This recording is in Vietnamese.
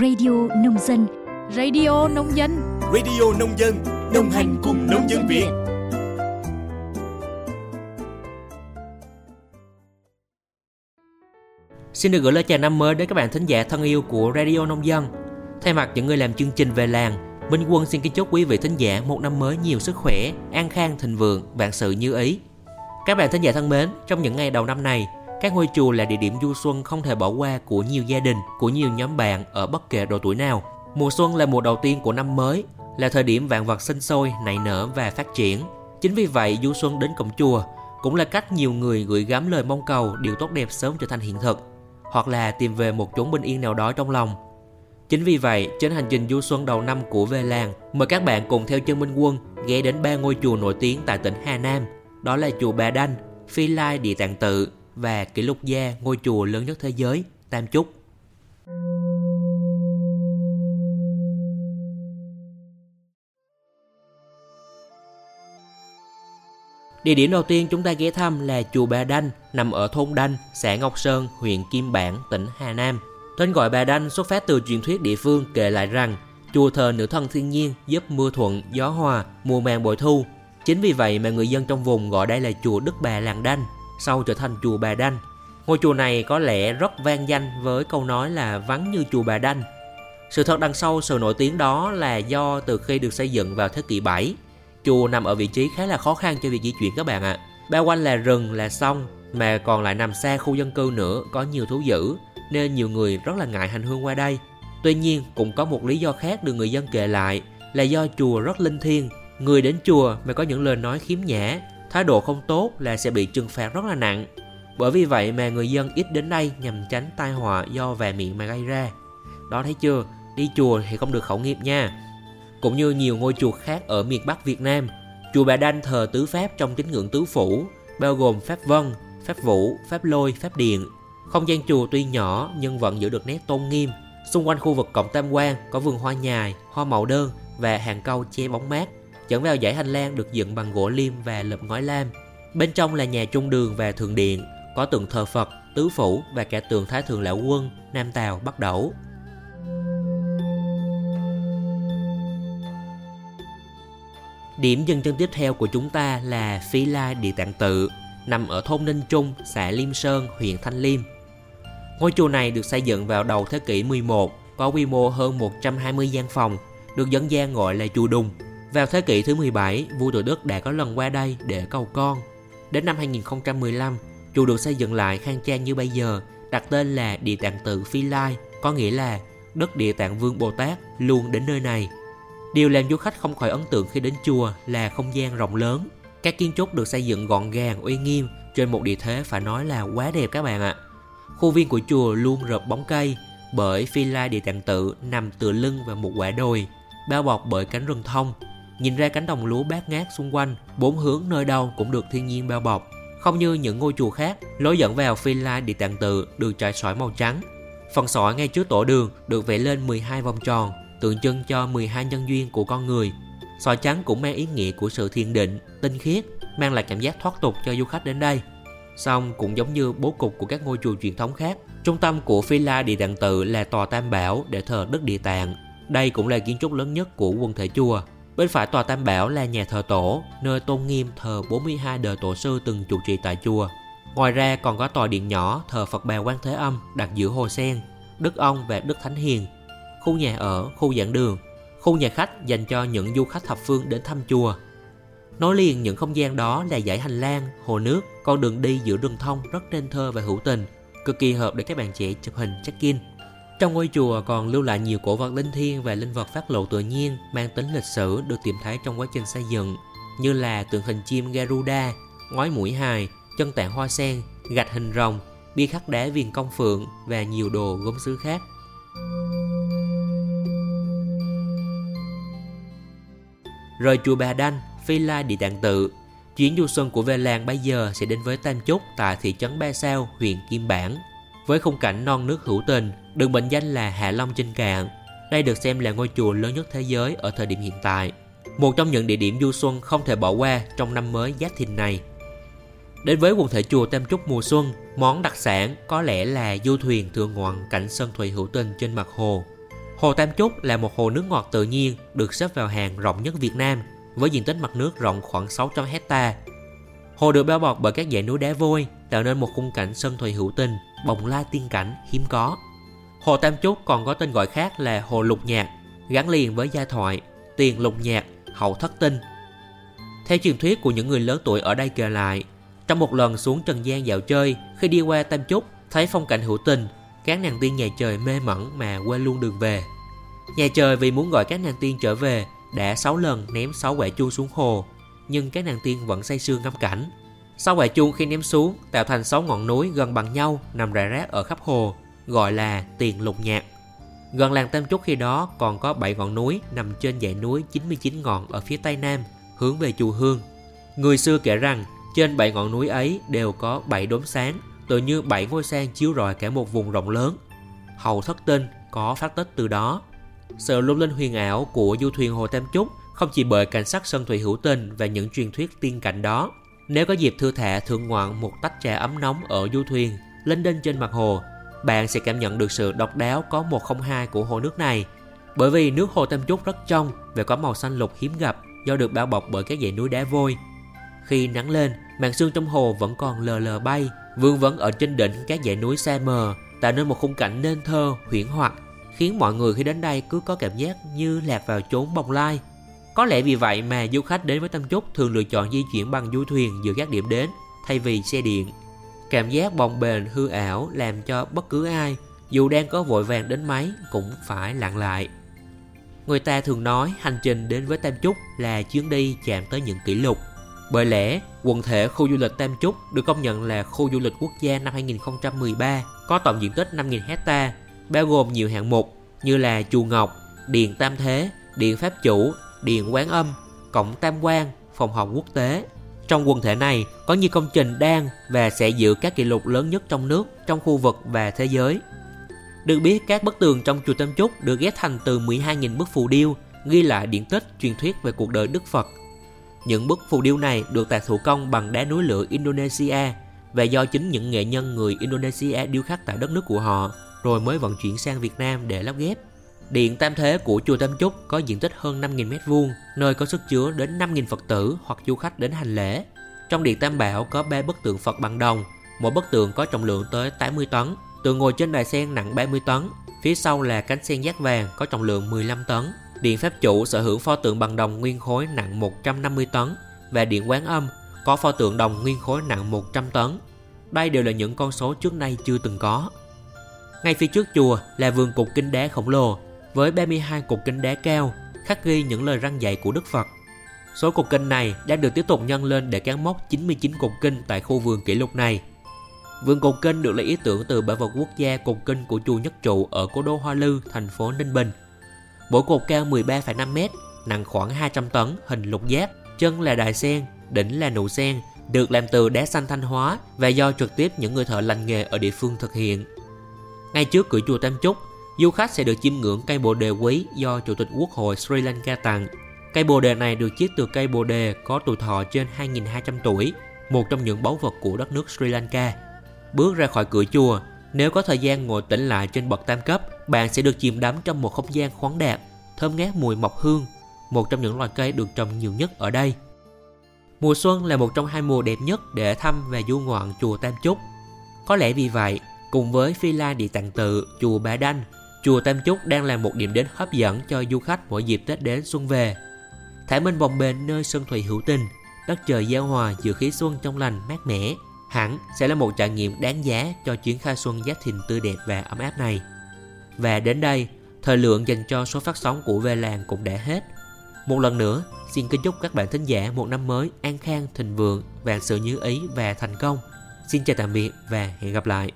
Radio Nông Dân. Radio Nông Dân. Radio Nông Dân Đồng hành cùng nông dân Việt. Xin được gửi lời chào năm mới đến các bạn thính giả thân yêu của Radio Nông Dân. Thay mặt những người làm chương trình về làng Minh Quân xin kính chúc quý vị thính giả một năm mới nhiều sức khỏe, an khang, thịnh vượng, vạn sự như ý. Các bạn thính giả thân mến, trong những ngày đầu năm này, các ngôi chùa là địa điểm du xuân không thể bỏ qua của nhiều gia đình, của nhiều nhóm bạn ở bất kể độ tuổi nào. Mùa xuân là mùa đầu tiên của năm mới, là thời điểm vạn vật sinh sôi, nảy nở và phát triển. Chính vì vậy, du xuân đến cổng chùa cũng là cách nhiều người gửi gắm lời mong cầu điều tốt đẹp sớm trở thành hiện thực, hoặc là tìm về một chốn bình yên nào đó trong lòng Chính vì vậy, trên hành trình du xuân đầu năm của Về Làng, mời các bạn cùng theo chân Minh Quân ghé đến ba ngôi chùa nổi tiếng tại tỉnh Hà Nam. Đó là chùa Bà Đanh, Phi Lai Địa Tạng Tự và Kỷ Lục Gia, ngôi chùa lớn nhất thế giới, Tam Chúc. Địa điểm đầu tiên chúng ta ghé thăm là chùa Bà Đanh, nằm ở thôn Đanh, xã Ngọc Sơn, huyện Kim Bảng, tỉnh Hà Nam. Tên gọi Bà Đanh xuất phát từ truyền thuyết địa phương kể lại rằng chùa thờ nữ thần thiên nhiên giúp mưa thuận, gió hòa, mùa màng bội thu. Chính vì vậy mà người dân trong vùng gọi đây là chùa Đức Bà Làng Đanh, sau trở thành chùa Bà Đanh. Ngôi chùa này có lẽ rất vang danh với câu nói là vắng như chùa Bà Đanh. Sự thật đằng sau sự nổi tiếng đó là do từ khi được xây dựng vào thế kỷ 7, chùa nằm ở vị trí khá là khó khăn cho việc di chuyển các bạn ạ. À. Bao quanh là rừng, là sông, mà còn lại nằm xa khu dân cư nữa, có nhiều thú dữ, nên nhiều người rất là ngại hành hương qua đây. Tuy nhiên, cũng có một lý do khác được người dân kể lại là do chùa rất linh thiêng. Người đến chùa mà có những lời nói khiếm nhã, thái độ không tốt là sẽ bị trừng phạt rất là nặng. Bởi vì vậy mà người dân ít đến đây nhằm tránh tai họa do vạ miệng mà gây ra. Đó thấy chưa, đi chùa thì không được khẩu nghiệp nha. Cũng như nhiều ngôi chùa khác ở miền Bắc Việt Nam, chùa Bà Đanh thờ tứ pháp trong tín ngưỡng tứ phủ, bao gồm pháp vân, pháp vũ, pháp lôi, pháp điện, không gian chùa tuy nhỏ nhưng vẫn giữ được nét tôn nghiêm. Xung quanh khu vực cổng tam quan có vườn hoa nhài, hoa màu đơn và hàng câu che bóng mát. Dẫn vào dãy hành lang được dựng bằng gỗ lim và lợp ngói lam. Bên trong là nhà trung đường và thượng điện, có tượng thờ Phật, tứ phủ và cả tượng Thái Thượng Lão Quân, Nam Tào, Bắc Đẩu. Điểm dừng chân tiếp theo của chúng ta là Phi La Địa Tạng Tự, nằm ở thôn Ninh Trung, xã Liêm Sơn, huyện Thanh Liêm. Ngôi chùa này được xây dựng vào đầu thế kỷ 11, có quy mô hơn 120 gian phòng, được dân gian gọi là chùa Đùng. Vào thế kỷ thứ 17, vua Tự Đức đã có lần qua đây để cầu con. Đến năm 2015, chùa được xây dựng lại khang trang như bây giờ, đặt tên là Địa Tạng Tự Phi Lai, có nghĩa là đất Địa Tạng Vương Bồ Tát luôn đến nơi này. Điều làm du khách không khỏi ấn tượng khi đến chùa là không gian rộng lớn. Các kiến trúc được xây dựng gọn gàng, uy nghiêm trên một địa thế phải nói là quá đẹp các bạn ạ. Khu viên của chùa luôn rợp bóng cây bởi phi lai địa tạng tự nằm tựa lưng vào một quả đồi, bao bọc bởi cánh rừng thông. Nhìn ra cánh đồng lúa bát ngát xung quanh, bốn hướng nơi đâu cũng được thiên nhiên bao bọc. Không như những ngôi chùa khác, lối dẫn vào phi lai địa tạng tự được trải sỏi màu trắng. Phần sỏi ngay trước tổ đường được vẽ lên 12 vòng tròn, tượng trưng cho 12 nhân duyên của con người. Sỏi trắng cũng mang ý nghĩa của sự thiền định, tinh khiết, mang lại cảm giác thoát tục cho du khách đến đây. Song cũng giống như bố cục của các ngôi chùa truyền thống khác, trung tâm của Phi La Địa Tạng Tự là tòa Tam Bảo để thờ Đức Địa Tạng. Đây cũng là kiến trúc lớn nhất của quần thể chùa. Bên phải tòa Tam Bảo là nhà thờ tổ, nơi tôn nghiêm thờ 42 đời tổ sư từng trụ trì tại chùa. Ngoài ra còn có tòa điện nhỏ thờ Phật bà Quan Thế Âm đặt giữa hồ sen, Đức Ông và Đức Thánh Hiền. Khu nhà ở, khu giảng đường, khu nhà khách dành cho những du khách thập phương đến thăm chùa Nối liền những không gian đó là dãy hành lang, hồ nước, con đường đi giữa rừng thông rất nên thơ và hữu tình, cực kỳ hợp để các bạn trẻ chụp hình check-in. Trong ngôi chùa còn lưu lại nhiều cổ vật linh thiêng và linh vật phát lộ tự nhiên mang tính lịch sử được tìm thấy trong quá trình xây dựng, như là tượng hình chim Garuda, ngói mũi hài, chân tạng hoa sen, gạch hình rồng, bia khắc đá viền công phượng và nhiều đồ gốm sứ khác. Rời chùa Bà Đanh, Phi La Địa Tạng Tự. Chuyến du xuân của Về Làng bây giờ sẽ đến với Tam Chúc tại thị trấn Ba Sao, huyện Kim bảng. Với khung cảnh non nước hữu tình, được mệnh danh là Hạ Long trên cạn. Đây được xem là ngôi chùa lớn nhất thế giới ở thời điểm hiện tại. Một trong những địa điểm du xuân không thể bỏ qua trong năm mới Giáp Thìn này. Đến với quần thể chùa Tam Trúc mùa xuân, món đặc sản có lẽ là du thuyền thượng ngoạn cảnh sơn thủy hữu tình trên mặt hồ. Hồ Tam Trúc là một hồ nước ngọt tự nhiên được xếp vào hàng rộng nhất Việt Nam với diện tích mặt nước rộng khoảng 600 hecta. Hồ được bao bọc bởi các dãy núi đá vôi tạo nên một khung cảnh sơn thủy hữu tình, bồng lai tiên cảnh hiếm có. Hồ Tam Trúc còn có tên gọi khác là Hồ Lục Nhạc, gắn liền với gia thoại Tiền Lục Nhạc, Hậu Thất Tinh. Theo truyền thuyết của những người lớn tuổi ở đây kể lại, trong một lần xuống Trần gian dạo chơi, khi đi qua Tam Trúc, thấy phong cảnh hữu tình, các nàng tiên nhà trời mê mẩn mà quên luôn đường về. Nhà trời vì muốn gọi các nàng tiên trở về, đã 6 lần ném 6 quả chuông xuống hồ, nhưng các nàng tiên vẫn say sưa ngắm cảnh sau quả chuông khi ném xuống tạo thành 6 ngọn núi gần bằng nhau nằm rải rác ở khắp hồ, gọi là tiền lục nhạc. Gần làng Tam Trúc khi đó còn có 7 ngọn núi nằm trên dãy núi 99 ngọn ở phía tây nam, hướng về chùa Hương. Người xưa kể rằng trên 7 ngọn núi ấy đều có 7 đốm sáng, tự như 7 ngôi sao chiếu rọi cả một vùng rộng lớn. Hầu thất tinh có phát tích từ đó. Sự lung linh huyền ảo của du thuyền Hồ Tam Trúc không chỉ bởi cảnh sắc sân thủy hữu tình và những truyền thuyết tiên cảnh đó. Nếu có dịp thư thả thưởng ngoạn một tách trà ấm nóng ở du thuyền, lên đinh trên mặt hồ, bạn sẽ cảm nhận được sự độc đáo có 102 của hồ nước này. Bởi vì nước hồ Tam Trúc rất trong và có màu xanh lục hiếm gặp do được bao bọc bởi các dãy núi đá vôi. Khi nắng lên, màn sương trong hồ vẫn còn lờ lờ bay, vương vấn ở trên đỉnh các dãy núi xa mờ, tạo nên một khung cảnh nên thơ, huyễn hoặc, khiến mọi người khi đến đây cứ có cảm giác như lạc vào chốn bồng lai. Có lẽ vì vậy mà du khách đến với Tam Trúc thường lựa chọn di chuyển bằng du thuyền giữa các điểm đến thay vì xe điện. Cảm giác bồng bềnh hư ảo làm cho bất cứ ai, dù đang có vội vàng đến mấy cũng phải lặng lại. Người ta thường nói hành trình đến với Tam Trúc là chuyến đi chạm tới những kỷ lục. Bởi lẽ, quần thể khu du lịch Tam Trúc được công nhận là khu du lịch quốc gia năm 2013 có tổng diện tích 5.000 hecta, bao gồm nhiều hạng mục như là Chùa Ngọc, Điện Tam Thế, Điện Pháp Chủ, Điện Quán Âm, Cổng Tam Quan, Phòng họp quốc tế. Trong quần thể này có nhiều công trình đang và sẽ giữ các kỷ lục lớn nhất trong nước, trong khu vực và thế giới. Được biết các bức tường trong chùa Tam Chúc được ghép thành từ 12.000 bức phù điêu ghi lại điển tích truyền thuyết về cuộc đời Đức Phật. Những bức phù điêu này được tạc thủ công bằng đá núi lửa Indonesia và do chính những nghệ nhân người Indonesia điêu khắc tại đất nước của họ rồi mới vận chuyển sang Việt Nam để lắp ghép. Điện Tam Thế của chùa Tam Chúc có diện tích hơn 5.000 m2, nơi có sức chứa đến 5.000 Phật tử hoặc du khách đến hành lễ. Trong Điện Tam Bảo có 3 bức tượng Phật bằng đồng, mỗi bức tượng có trọng lượng tới 80 tấn. Tượng ngồi trên đài sen nặng 30 tấn, phía sau là cánh sen giác vàng có trọng lượng 15 tấn. Điện Pháp Chủ sở hữu pho tượng bằng đồng nguyên khối nặng 150 tấn và Điện Quán Âm có pho tượng đồng nguyên khối nặng 100 tấn. Đây đều là những con số trước nay chưa từng có. Ngay phía trước chùa là vườn cục kinh đá khổng lồ với 32 cục kinh đá cao khắc ghi những lời răng dạy của Đức Phật. Số cục kinh này đang được tiếp tục nhân lên để cán mốc 99 cục kinh tại khu vườn kỷ lục này. Vườn cục kinh được lấy ý tưởng từ bảo vật quốc gia cục kinh của chùa Nhất Trụ ở cố đô Hoa Lư, thành phố Ninh Bình. Mỗi cột cao 13,5 m, nặng khoảng 200 tấn, hình lục giác, chân là đài sen, đỉnh là nụ sen, được làm từ đá xanh thanh hóa và do trực tiếp những người thợ lành nghề ở địa phương thực hiện. Ngay trước cửa chùa Tam Trúc, du khách sẽ được chiêm ngưỡng cây bồ đề quý do Chủ tịch Quốc hội Sri Lanka tặng. Cây bồ đề này được chiết từ cây bồ đề có tuổi thọ trên 2.200 tuổi, một trong những báu vật của đất nước Sri Lanka. Bước ra khỏi cửa chùa, nếu có thời gian ngồi tĩnh lại trên bậc tam cấp, bạn sẽ được chìm đắm trong một không gian khoáng đạt, thơm ngát mùi mọc hương, một trong những loài cây được trồng nhiều nhất ở đây. Mùa xuân là một trong hai mùa đẹp nhất để thăm và du ngoạn chùa Tam Chúc. Có lẽ vì vậy, cùng với Phi La Địa Tạng Tự, chùa Bà Đanh, chùa Tam Chúc đang là một điểm đến hấp dẫn cho du khách mỗi dịp Tết đến xuân về. Thải Minh bồng bềnh nơi sân thủy hữu tình, đất trời giao hòa giữa khí xuân trong lành mát mẻ, hẳn sẽ là một trải nghiệm đáng giá cho chuyến khai xuân Giáp Thìn tươi đẹp và ấm áp này. Và đến đây, thời lượng dành cho số phát sóng của Về Làng cũng đã hết. Một lần nữa, xin kính chúc các bạn thính giả một năm mới an khang, thịnh vượng, vạn sự như ý và thành công. Xin chào tạm biệt và hẹn gặp lại.